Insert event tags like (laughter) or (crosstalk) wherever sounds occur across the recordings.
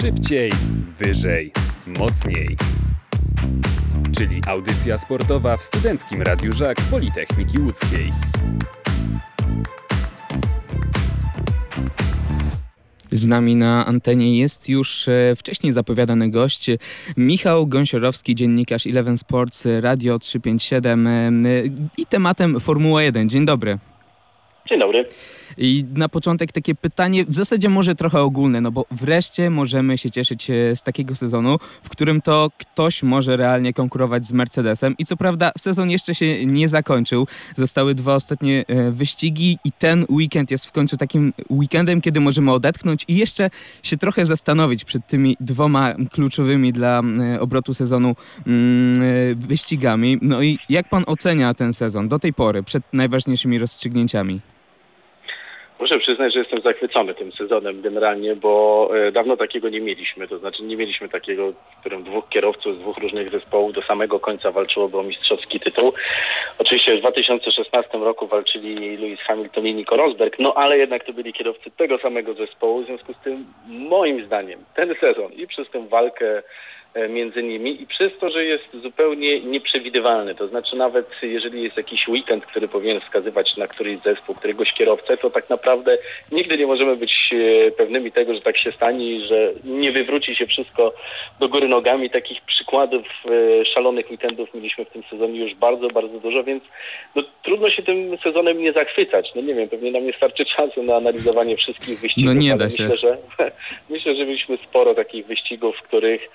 Szybciej, wyżej, mocniej. Czyli audycja sportowa w Studenckim Radiu Żak Politechniki Łódzkiej. Z nami na antenie jest już e, wcześniej zapowiadany gość Michał Gąsiorowski, dziennikarz Eleven Sports Radio 357 e, i tematem Formuła 1. Dzień dobry. Dzień dobry. I na początek takie pytanie, w zasadzie może trochę ogólne, no bo wreszcie możemy się cieszyć e, z takiego sezonu, w którym to ktoś może realnie konkurować z Mercedesem. I co prawda sezon jeszcze się nie zakończył. Zostały dwa ostatnie e, wyścigi i ten weekend jest w końcu takim weekendem, kiedy możemy odetchnąć i jeszcze się trochę zastanowić przed tymi dwoma kluczowymi dla e, obrotu sezonu wyścigami. No i jak pan ocenia ten sezon do tej pory, przed najważniejszymi rozstrzygnięciami? Muszę przyznać, że jestem zachwycony tym sezonem generalnie, bo e, dawno takiego nie mieliśmy. To znaczy nie mieliśmy takiego, w którym dwóch kierowców z dwóch różnych zespołów do samego końca walczyłoby o mistrzowski tytuł. Oczywiście w 2016 roku walczyli Lewis Hamilton i Nico Rosberg, no ale jednak to byli kierowcy tego samego zespołu. W związku z tym moim zdaniem ten sezon i przez tę walkę między nimi i przez to, że jest zupełnie nieprzewidywalny. To znaczy nawet jeżeli jest jakiś weekend, który powinien wskazywać na któryś zespół, któregoś kierowcę, to tak naprawdę nigdy nie możemy być e, pewnymi tego, że tak się stanie i że nie wywróci się wszystko do góry nogami. Takich przykładów e, szalonych weekendów mieliśmy w tym sezonie już bardzo, bardzo dużo, więc no, trudno się tym sezonem nie zachwycać. No nie wiem, pewnie nam nie starczy czasu na analizowanie wszystkich wyścigów. No nie da się. Myślę, że, (laughs) myślę, że mieliśmy sporo takich wyścigów, w których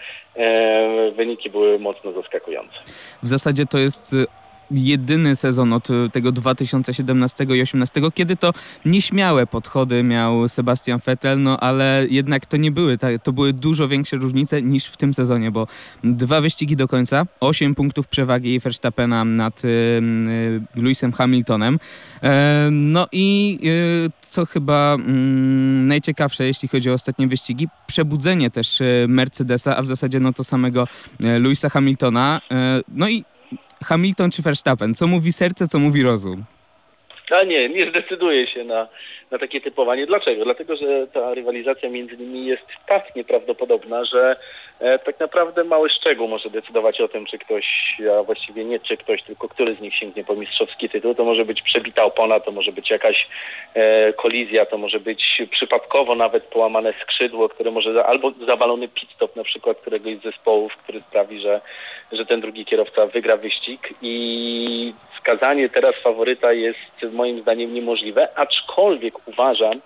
wyniki były mocno zaskakujące. W zasadzie to jest y, jedyny sezon od y, tego 2017 i 2018, kiedy to nieśmiałe podchody miał Sebastian Vettel, no ale jednak to nie były, to były dużo większe różnice niż w tym sezonie, bo dwa wyścigi do końca, 8 punktów przewagi Verstappena nad y, y, Lewisem Hamiltonem. E, no i co chyba mm, najciekawsze, jeśli chodzi o ostatnie wyścigi, przebudzenie też Mercedesa, a w zasadzie no to samego Lewisa Hamiltona. E, no i Hamilton czy Verstappen? Co mówi serce, co mówi rozum? A nie, nie zdecyduje się na, na takie typowanie. Dlaczego? Dlatego, że ta rywalizacja między nimi jest tak nieprawdopodobna, że e, tak naprawdę mały szczegół może decydować o tym, czy ktoś, a właściwie nie czy ktoś, tylko który z nich sięgnie po mistrzowski tytuł. To może być przebita opona, to może być jakaś e, kolizja, to może być przypadkowo nawet połamane skrzydło, które może, albo zawalony pit stop na przykład któregoś z zespołów, który sprawi, że, że ten drugi kierowca wygra wyścig i wskazanie teraz faworyta jest moim zdaniem niemożliwe, aczkolwiek uważam,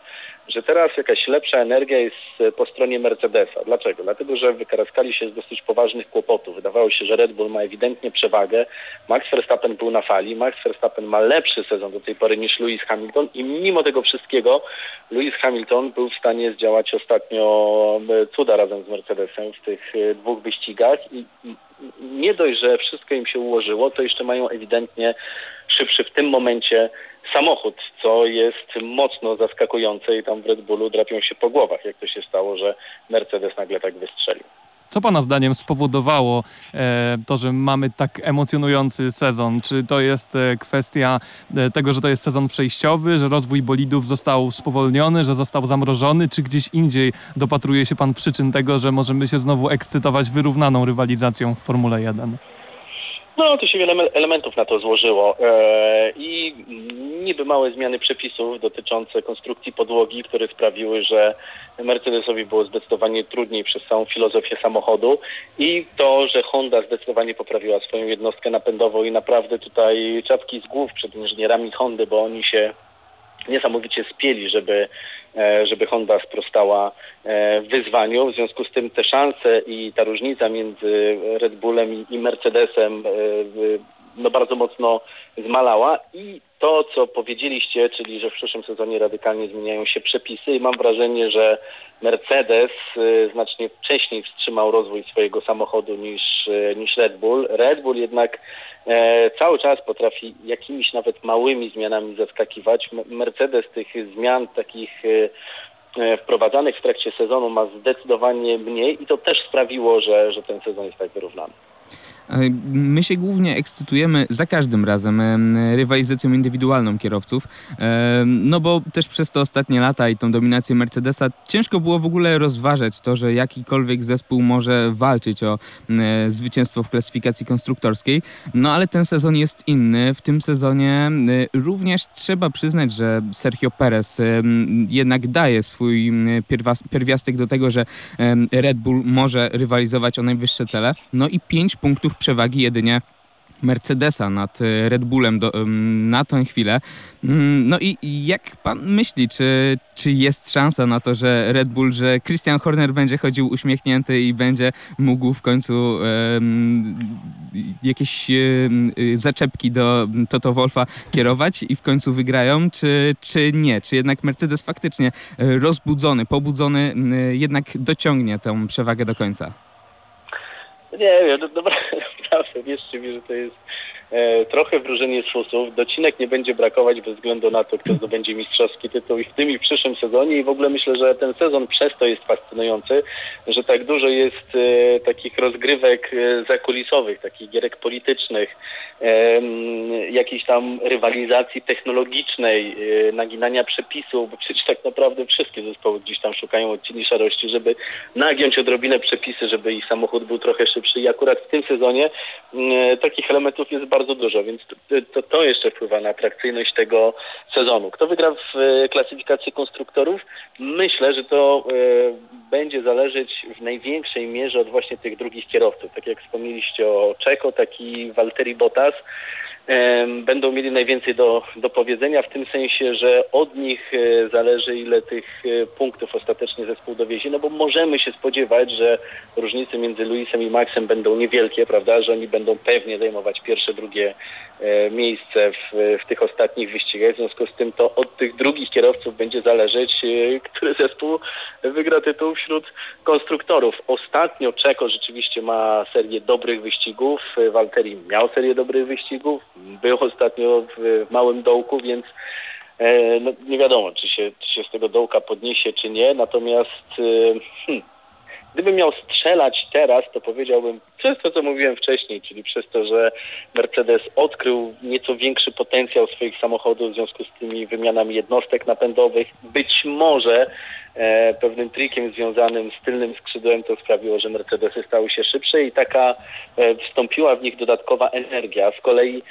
że teraz jakaś lepsza energia jest e, po stronie Mercedesa. Dlaczego? Dlatego, że wykaraskali się z dosyć poważnych kłopotów. Wydawało się, że Red Bull ma ewidentnie przewagę. Max Verstappen był na fali. Max Verstappen ma lepszy sezon do tej pory niż Lewis Hamilton i mimo tego wszystkiego Lewis Hamilton był w stanie zdziałać ostatnio e, cuda razem z Mercedesem w tych e, dwóch wyścigach i nie dość, że wszystko im się ułożyło, to jeszcze mają ewidentnie szybszy w tym momencie samochód, co jest mocno zaskakujące i tam w Red Bullu drapią się po głowach, jak to się stało, że Mercedes nagle tak wystrzelił. Co Pana zdaniem spowodowało e, to, że mamy tak emocjonujący sezon? Czy to jest e, kwestia e, tego, że to jest sezon przejściowy, że rozwój bolidów został spowolniony, że został zamrożony, czy gdzieś indziej dopatruje się Pan przyczyn tego, że możemy się znowu ekscytować wyrównaną rywalizacją w Formule 1? No, to się wiele elementów na to złożyło i niby małe zmiany przepisów dotyczące konstrukcji podłogi, które sprawiły, że Mercedesowi było zdecydowanie trudniej przez całą filozofię samochodu i to, że Honda zdecydowanie poprawiła swoją jednostkę napędową i naprawdę tutaj czapki z głów przed inżynierami Hondy, bo oni się niesamowicie spieli, żeby, e, żeby Honda sprostała e, wyzwaniu. W związku z tym te szanse i ta różnica między Red Bullem i Mercedesem e, no bardzo mocno zmalała i to, co powiedzieliście, czyli że w przyszłym sezonie radykalnie zmieniają się przepisy i mam wrażenie, że Mercedes znacznie wcześniej wstrzymał rozwój swojego samochodu niż, niż Red Bull. Red Bull jednak E, cały czas potrafi jakimiś nawet małymi zmianami zaskakiwać. Mercedes tych zmian takich e, e, wprowadzanych w trakcie sezonu ma zdecydowanie mniej i to też sprawiło, że, że ten sezon jest tak wyrównany. My się głównie ekscytujemy za każdym razem rywalizacją indywidualną kierowców, no bo też przez te ostatnie lata i tą dominację Mercedesa ciężko było w ogóle rozważać to, że jakikolwiek zespół może walczyć o zwycięstwo w klasyfikacji konstruktorskiej. No ale ten sezon jest inny. W tym sezonie również trzeba przyznać, że Sergio Perez jednak daje swój pierwiastek do tego, że Red Bull może rywalizować o najwyższe cele. No i pięć punktów przewagi jedynie Mercedesa nad e, Red Bullem do, na tę chwilę. Mm, no i jak pan myśli, czy, czy jest szansa na to, że Red Bull, że Christian Horner będzie chodził uśmiechnięty i będzie mógł w końcu um, jakieś um, zaczepki do Toto Wolfa kierować i w końcu wygrają, czy, czy nie? Czy jednak Mercedes faktycznie rozbudzony, pobudzony jednak dociągnie tę przewagę do końca? Nie wiem, no, (laughs) naprawdę, wierzcie mi, że to jest trochę wróżenie z fusów. Docinek nie będzie brakować bez względu na to, kto zdobędzie mistrzowski tytuł i w tym i w przyszłym sezonie i w ogóle myślę, że ten sezon przez to jest fascynujący, że tak dużo jest e, takich rozgrywek e, zakulisowych, takich gierek politycznych, e, jakiejś tam rywalizacji technologicznej, e, naginania przepisów, bo przecież tak naprawdę wszystkie zespoły gdzieś tam szukają odcieni szarości, żeby nagiąć odrobinę przepisy, żeby ich samochód był trochę szybszy i akurat w tym sezonie e, takich elementów jest bardzo dużo, więc to, to jeszcze wpływa na atrakcyjność tego sezonu. Kto wygra w e, klasyfikacji konstruktorów? Myślę, że to e, będzie zależeć w największej mierze od właśnie tych drugich kierowców. Tak jak wspomnieliście o Czeko, taki Walteri Bottas będą mieli najwięcej do, do powiedzenia w tym sensie, że od nich e, zależy ile tych e, punktów ostatecznie zespół dowiezie, no bo możemy się spodziewać, że różnice między Luisem i Maxem będą niewielkie, prawda, że oni będą pewnie zajmować pierwsze, drugie e, miejsce w, w tych ostatnich wyścigach, w związku z tym to od tych drugich kierowców będzie zależeć, który zespół wygra tytuł wśród konstruktorów. Ostatnio Czeko rzeczywiście ma serię dobrych wyścigów, Walteri miał serię dobrych wyścigów, był ostatnio w, małym dołku, więc e, no, nie wiadomo, czy się, czy się z tego dołka podniesie, czy nie. Natomiast e, hmm, gdybym miał strzelać teraz, to powiedziałbym przez to, co mówiłem wcześniej, czyli przez to, że Mercedes odkrył nieco większy potencjał swoich samochodów w związku z tymi wymianami jednostek napędowych. Być może e, pewnym trikiem związanym z tylnym skrzydłem to sprawiło, że Mercedesy stały się szybsze i taka e, wstąpiła w nich dodatkowa energia. Z kolei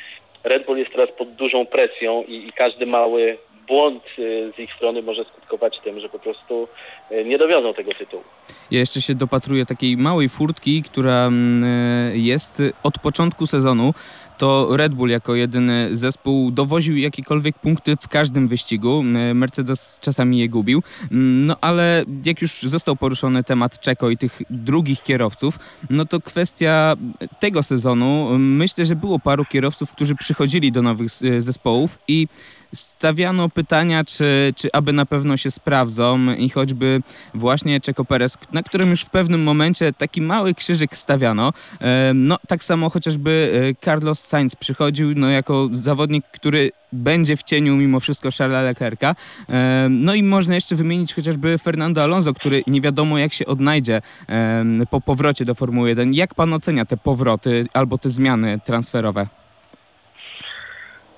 Red Bull jest teraz pod dużą presją i, i każdy mały błąd y, z ich strony może skutkować tym, że po prostu y, nie dowiozą tego tytułu. Ja jeszcze się dopatruję takiej małej furtki, która mm, y, jest od początku sezonu to Red Bull jako jedyny zespół dowoził jakiekolwiek punkty w każdym wyścigu. Mercedes czasami je gubił. No ale jak już został poruszony temat Czeko i tych drugich kierowców, no to kwestia tego sezonu, myślę, że było paru kierowców, którzy przychodzili do nowych zespołów i stawiano pytania, czy, czy aby na pewno się sprawdzą i choćby właśnie Czeko Perez, na którym już w pewnym momencie taki mały krzyżyk stawiano. No tak samo chociażby e, Carlos Sainz przychodził no, jako zawodnik, który będzie w cieniu mimo wszystko Charlesa Leclerca. No i można jeszcze wymienić chociażby Fernando Alonso, który nie wiadomo jak się odnajdzie po powrocie do Formuły 1. Jak pan ocenia te powroty albo te zmiany transferowe?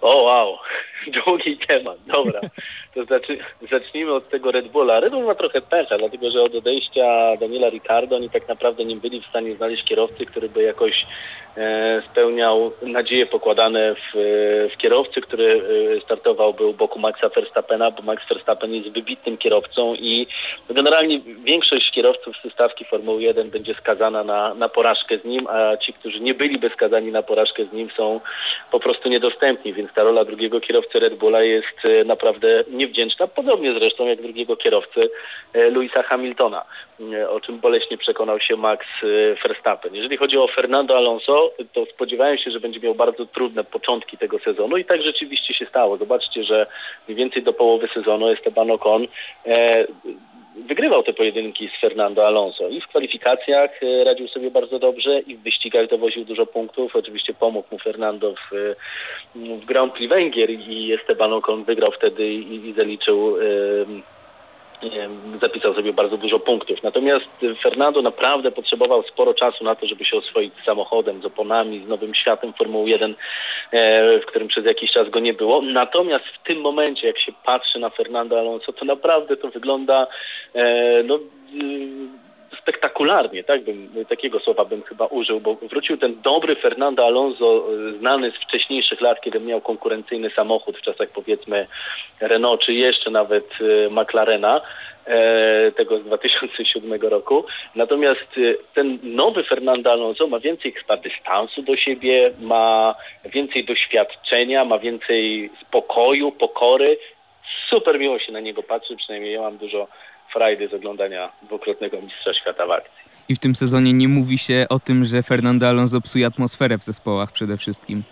O wow, 做啲咩嘛？都唔。To znaczy, zacznijmy od tego Red Bulla. Red Bull ma trochę pecha, dlatego że od odejścia Daniela Ricardo oni tak naprawdę nie byli w stanie znaleźć kierowcy, który by jakoś e, spełniał nadzieje pokładane w, w kierowcy, który e, startował był boku Maxa Verstappena, bo Max Verstappen jest wybitnym kierowcą i generalnie większość kierowców z stawki Formuły 1 będzie skazana na, na porażkę z nim, a ci, którzy nie byliby skazani na porażkę z nim są po prostu niedostępni, więc ta rola drugiego kierowcy Red Bulla jest e, naprawdę nie niewdzięczna, podobnie zresztą jak drugiego kierowcy e, Louisa Hamiltona, e, o czym boleśnie przekonał się Max e, Verstappen. Jeżeli chodzi o Fernando Alonso, to spodziewałem się, że będzie miał bardzo trudne początki tego sezonu i tak rzeczywiście się stało. Zobaczcie, że mniej więcej do połowy sezonu Esteban Ocon wygrywał te pojedynki z Fernando Alonso i w kwalifikacjach radził sobie bardzo dobrze i w wyścigach dowoził dużo punktów. Oczywiście pomógł mu Fernando w, w Grand Prix Węgier i Esteban Ocon wygrał wtedy i, i zaliczył wiem, zapisał sobie bardzo dużo punktów. Natomiast Fernando naprawdę potrzebował sporo czasu na to, żeby się oswoić z samochodem, z oponami, z nowym światem Formuły 1, e, w którym przez jakiś czas go nie było. Natomiast w tym momencie, jak się patrzy na Fernando Alonso, to naprawdę to wygląda e, no, y, spektakularnie, tak bym, takiego słowa bym chyba użył, bo wrócił ten dobry Fernando Alonso, y, znany z wcześniejszych lat, kiedy miał konkurencyjny samochód w czasach powiedzmy Renault, czy jeszcze nawet y, McLarena, e, tego z 2007 roku. Natomiast ten nowy Fernando Alonso ma więcej chyba dystansu do siebie, ma więcej doświadczenia, ma więcej spokoju, pokory. Super miło się na niego patrzy, przynajmniej ja mam dużo frajdy z oglądania dwukrotnego mistrza świata w akcji. I w tym sezonie nie mówi się o tym, że Fernando Alonso psuje atmosferę w zespołach przede wszystkim.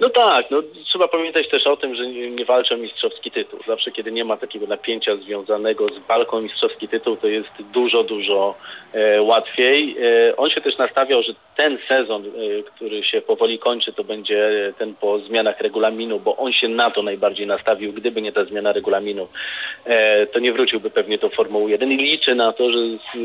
No tak, no trzeba pamiętać też o tym, że nie, nie walczy o mistrzowski tytuł. Zawsze kiedy nie ma takiego napięcia związanego z walką mistrzowski tytuł, to jest dużo, dużo e, łatwiej. E, on się też nastawiał, że ten sezon, e, który się powoli kończy, to będzie ten po zmianach regulaminu, bo on się na to najbardziej nastawił. Gdyby nie ta zmiana regulaminu, e, to nie wróciłby pewnie do Formuły 1 i liczy na to, że,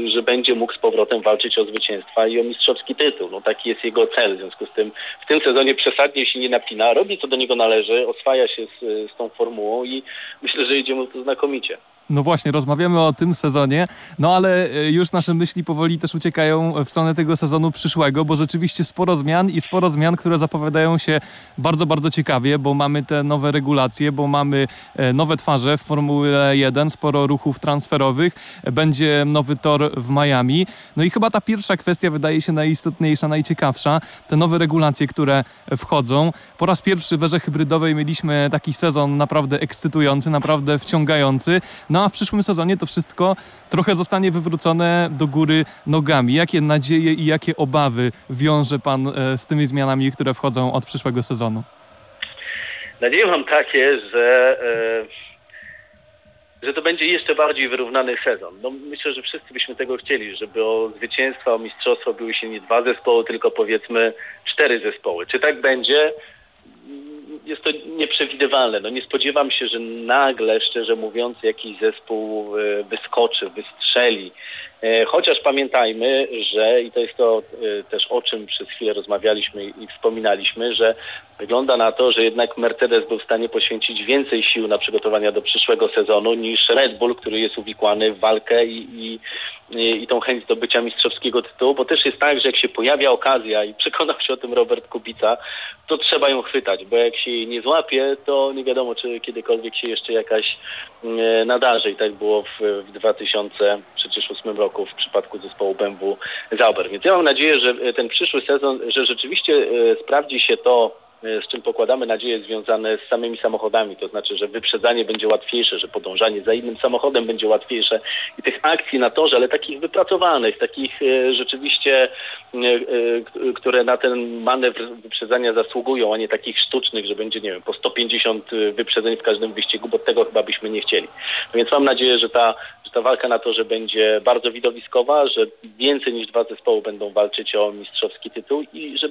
że będzie mógł z powrotem walczyć o zwycięstwa i o mistrzowski tytuł. No taki jest jego cel. W związku z tym w tym sezonie przesadnie się nie napina, robi co do niego należy, oswaja się z, z tą formułą i myślę, że idzie mu to znakomicie. No właśnie, rozmawiamy o tym sezonie, no ale e, już nasze myśli powoli też uciekają w stronę tego sezonu przyszłego, bo rzeczywiście sporo zmian i sporo zmian, które zapowiadają się bardzo, bardzo ciekawie, bo mamy te nowe regulacje, bo mamy e, nowe twarze w Formule 1, sporo ruchów transferowych, będzie nowy tor w Miami. No i chyba ta pierwsza kwestia wydaje się najistotniejsza, najciekawsza, te nowe regulacje, które wchodzą. Po raz pierwszy w erze hybrydowej mieliśmy taki sezon naprawdę ekscytujący, naprawdę wciągający. No a w przyszłym sezonie to wszystko trochę zostanie wywrócone do góry nogami. Jakie nadzieje i jakie obawy wiąże Pan e, z tymi zmianami, które wchodzą od przyszłego sezonu? Nadzieję mam takie, że, e, że to będzie jeszcze bardziej wyrównany sezon. No, myślę, że wszyscy byśmy tego chcieli, żeby o zwycięstwa, o mistrzostwo były się nie dwa zespoły, tylko powiedzmy cztery zespoły. Czy tak będzie? Jest to nieprzewidywalne. No nie spodziewam się, że nagle, szczerze mówiąc, jakiś zespół e, wyskoczy, wystrzeli. E, chociaż pamiętajmy, że i to jest to e, też o czym przez chwilę rozmawialiśmy i wspominaliśmy, że wygląda na to, że jednak Mercedes był w stanie poświęcić więcej sił na przygotowania do przyszłego sezonu niż Red Bull, który jest uwikłany w walkę i, i, i tą chęć zdobycia mistrzowskiego tytułu, bo też jest tak, że jak się pojawia okazja i przekonał się o tym Robert Kubica, to trzeba ją chwytać, bo jak się jej nie złapie, to nie wiadomo, czy kiedykolwiek się jeszcze jakaś e, nadarzy. I tak było w, w 2008 roku w przypadku zespołu BMW Zauber. Więc ja mam nadzieję, że ten przyszły sezon, że rzeczywiście e, sprawdzi się to E, z czym pokładamy nadzieje związane z samymi samochodami, to znaczy, że wyprzedzanie będzie łatwiejsze, że podążanie za innym samochodem będzie łatwiejsze i tych akcji na torze, ale takich wypracowanych, takich e, rzeczywiście, e, które na ten manewr wyprzedzania zasługują, a nie takich sztucznych, że będzie, nie wiem, po 150 wyprzedzeń w każdym wyścigu, bo tego chyba byśmy nie chcieli. No więc mam nadzieję, że ta, że ta walka na torze będzie bardzo widowiskowa, że więcej niż dwa zespoły będą walczyć o mistrzowski tytuł i że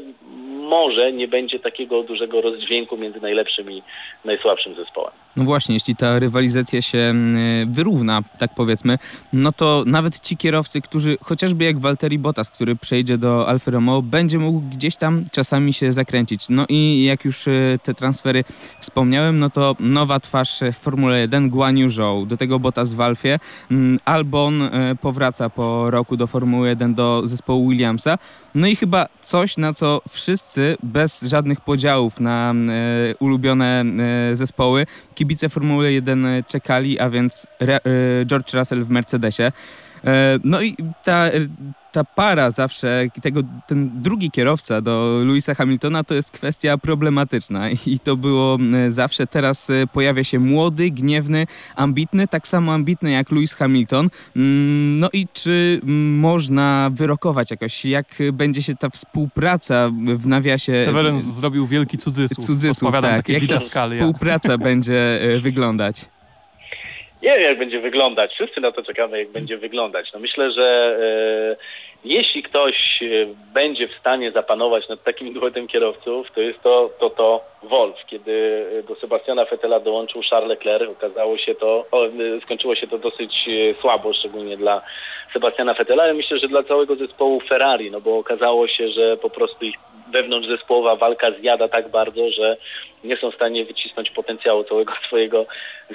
może nie będzie takiego dużego rozdźwięku między najlepszym i najsłabszym zespołem. No właśnie, jeśli ta rywalizacja się mm, wyrówna, tak powiedzmy, no to nawet ci kierowcy, którzy chociażby jak Valtteri Bottas, który przejdzie do Alfa Romeo, będzie mógł gdzieś tam czasami się zakręcić. No i jak już e, te transfery wspomniałem, no to nowa twarz w Formule 1, Guan Yu Zhou, do tego Bottas w Alfie, mm, Albon e, powraca po roku do Formuły 1 do zespołu Williamsa, no i chyba coś, na co wszyscy bez żadnych podziałów na e, ulubione e, zespoły kibice Formuły 1 czekali, a więc e, George Russell w Mercedesie. E, no i ta ta para zawsze, tego, ten drugi kierowca do Louisa Hamiltona to jest kwestia problematyczna i to było zawsze. Teraz e, pojawia się młody, gniewny, ambitny, tak samo ambitny jak Louis Hamilton. Mm, no i czy można wyrokować jakoś, jak będzie się ta współpraca w nawiasie... Seweryn zrobił wielki cudzysłów. Cudzysłów, tak. Jak ta współpraca będzie e, wyglądać? Nie wiem, jak będzie wyglądać. Wszyscy na to czekamy, jak będzie wyglądać. No myślę, że e, jeśli ktoś e, będzie w stanie zapanować nad takim (laughs) duetem kierowców, to jest to to, to Wolf. Kiedy do Sebastiana Vettela dołączył Charles Leclerc, okazało się to, o, e, skończyło się to dosyć e, słabo, szczególnie dla Sebastiana Vettela, ale myślę, że dla całego zespołu Ferrari, no bo okazało się, że po prostu ich wewnątrz zespołowa walka zjada tak bardzo, że nie są w stanie wycisnąć potencjału całego (laughs) swojego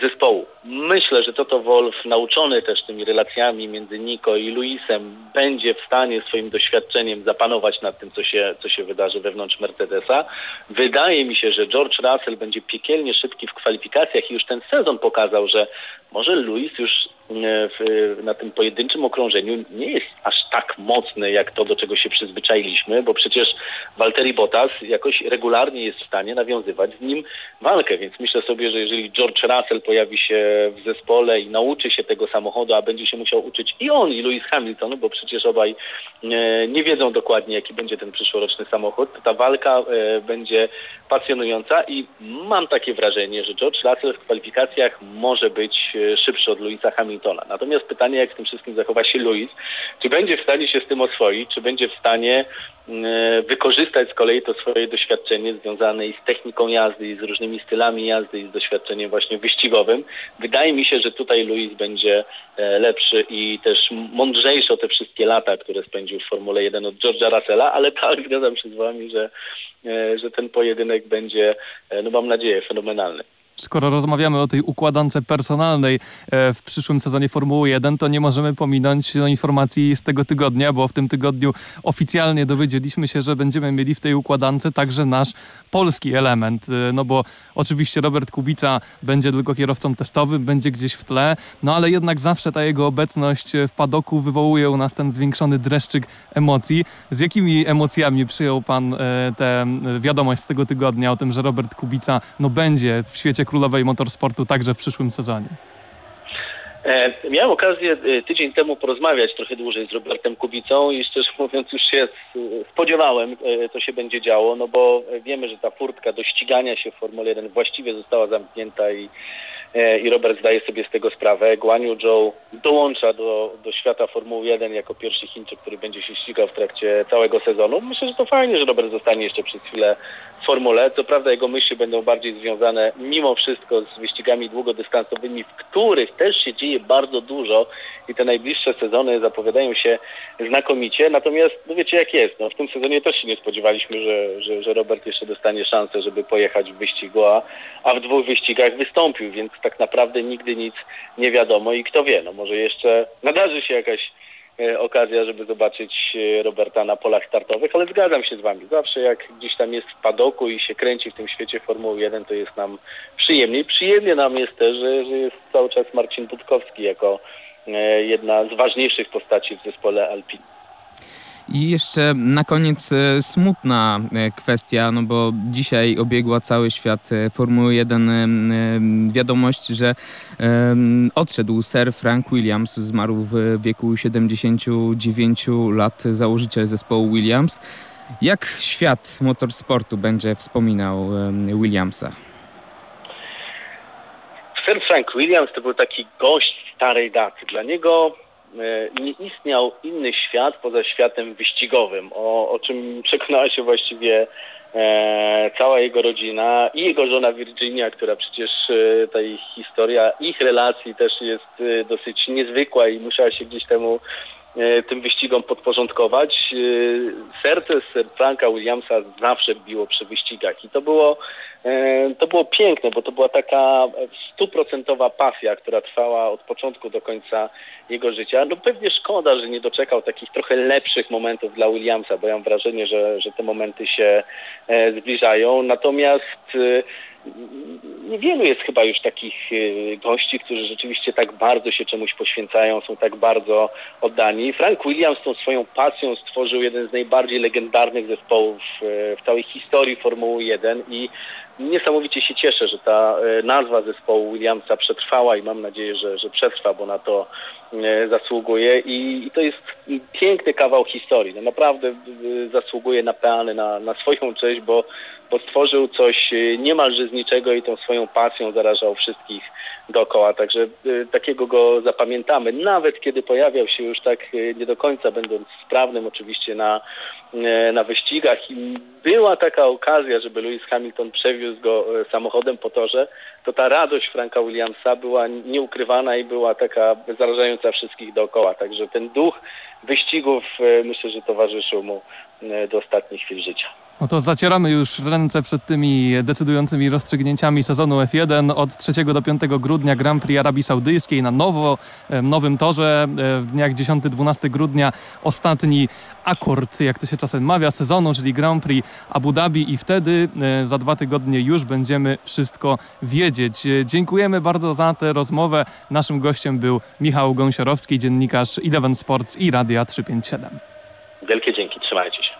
zespołu. Myślę, że Toto Wolf, nauczony też tymi relacjami między Nico i Luisem, będzie w stanie swoim doświadczeniem zapanować nad tym, co się, co się wydarzy wewnątrz Mercedesa. Wydaje mi się, że George Russell będzie piekielnie szybki w kwalifikacjach i już ten sezon pokazał, że może Luis już w, na tym pojedynczym okrążeniu nie jest aż tak mocny, jak to, do czego się przyzwyczailiśmy, bo przecież Valtteri Bottas jakoś regularnie jest w stanie nawiązywać z nim walkę, więc myślę sobie, że jeżeli George Russell pojawi się w zespole i nauczy się tego samochodu, a będzie się musiał uczyć i on, i Lewis Hamilton, bo przecież obaj e, nie wiedzą dokładnie, jaki będzie ten przyszłoroczny samochód, to ta walka e, będzie pasjonująca i mam takie wrażenie, że George Russell w kwalifikacjach może być e, szybszy od Louisa Hamiltona. Natomiast pytanie, jak w tym wszystkim zachowa się Louis, czy będzie w stanie się z tym oswoić, czy będzie w stanie E, wykorzystać z kolei to swoje doświadczenie związane i z techniką jazdy, i z różnymi stylami jazdy, i z doświadczeniem właśnie wyścigowym. Wydaje mi się, że tutaj Luis będzie e, lepszy i też mądrzejszy o te wszystkie lata, które spędził w Formule 1 od George'a Russella, ale tak, zgadzam się z Wami, że, e, że ten pojedynek będzie, no mam nadzieję, fenomenalny skoro rozmawiamy o tej układance personalnej e, w przyszłym sezonie Formuły 1, to nie możemy pominąć no, informacji z tego tygodnia, bo w tym tygodniu oficjalnie dowiedzieliśmy się, że będziemy mieli w tej układance także nasz polski element. E, no bo oczywiście Robert Kubica będzie tylko kierowcą testowym, będzie gdzieś w tle, no ale jednak zawsze ta jego obecność w padoku wywołuje u nas ten zwiększony dreszczyk emocji. Z jakimi emocjami przyjął pan e, tę wiadomość z tego tygodnia o tym, że Robert Kubica no, będzie w świecie królowej motorsportu także w przyszłym sezonie? E, miałem okazję e, tydzień temu porozmawiać trochę dłużej z Robertem Kubicą i szczerze mówiąc już się spodziewałem, e, co się będzie działo, no bo wiemy, że ta furtka do ścigania się w Formule 1 właściwie została zamknięta i i Robert zdaje sobie z tego sprawę. Guan Yu Zhou dołącza do, do świata Formuły 1 jako pierwszy Chińczyk, który będzie się ścigał w trakcie całego sezonu. Myślę, że to fajnie, że Robert zostanie jeszcze przez chwilę w formule. Co prawda jego myśli będą bardziej związane mimo wszystko z wyścigami długodystansowymi, w których też się dzieje bardzo dużo i te najbliższe sezony zapowiadają się znakomicie. Natomiast no wiecie jak jest, no, w tym sezonie też się nie spodziewaliśmy, że, że, że Robert jeszcze dostanie szansę, żeby pojechać w wyścigu, a, a w dwóch wyścigach wystąpił, więc tak naprawdę nigdy nic nie wiadomo i kto wie, no może jeszcze nadarzy się jakaś e, okazja, żeby zobaczyć e, Roberta na polach startowych, ale zgadzam się z Wami. Zawsze jak gdzieś tam jest w padoku i się kręci w tym świecie Formuły 1, to jest nam przyjemniej. Przyjemnie nam jest też, że, że jest cały czas Marcin Budkowski jako e, jedna z ważniejszych postaci w zespole Alpine. I jeszcze na koniec e, smutna e, kwestia, no bo dzisiaj obiegła cały świat e, Formuły 1 wiadomość, że odszedł Sir Frank Williams, zmarł w wieku 79 lat, założyciel zespołu Williams. Jak świat motorsportu będzie wspominał Williamsa? Sir Frank Williams to był taki gość starej daty. Dla niego nie istniał inny świat poza światem wyścigowym, o, o czym (laughs) przekonała się właściwie e, cała jego rodzina i jego żona Virginia, która przecież e, ta ich historia, ich relacji też jest e, dosyć niezwykła i musiała się gdzieś temu e, tym wyścigom podporządkować. E, serce Franka Williamsa zawsze biło przy wyścigach i to było E, to było piękne, bo to była taka stuprocentowa pasja, która trwała od początku do końca jego życia. No pewnie szkoda, że nie doczekał takich trochę lepszych momentów dla Williamsa, bo ja mam wrażenie, że, że te momenty się e, zbliżają. Natomiast e, niewielu jest chyba już takich gości, którzy rzeczywiście tak bardzo się czemuś poświęcają, są tak bardzo oddani. Frank Williams tą swoją pasją stworzył jeden z najbardziej legendarnych zespołów w całej historii Formuły 1 i niesamowicie się cieszę, że ta e, nazwa zespołu Williamsa przetrwała i mam nadzieję, że, że przetrwa, bo na to e, zasługuje i, to jest piękny kawał historii. No naprawdę e, zasługuje na peany, na, na swoją cześć, bo, bo stworzył coś niemalże z niczego i tą swoją pasją zarażał wszystkich dookoła. Także takiego go zapamiętamy. Nawet kiedy pojawiał się już tak nie do końca, będąc sprawnym oczywiście na, na wyścigach i była taka okazja, żeby Lewis Hamilton przewiózł go e, samochodem po torze, to ta radość Franka Williamsa była nieukrywana i była taka zarażająca wszystkich dookoła. Także ten duch wyścigów e, myślę, że towarzyszył mu e, do ostatnich chwil życia. No to zacieramy już ręce przed tymi decydującymi rozstrzygnięciami sezonu F1 od 3 do 5 grudnia Grand Prix Arabii Saudyjskiej na nowo, e, nowym torze. E, W dniach 10-12 grudnia ostatni akord, jak to się czasem mawia, sezonu, czyli Grand Prix Abu Dhabi i wtedy e, za dwa tygodnie już będziemy wszystko wiedzieć. Dziękujemy bardzo za tę rozmowę. Naszym gościem był Michał Gąsiorowski, dziennikarz Eleven Sports i Radia 357. Wielkie dzięki, trzymajcie się.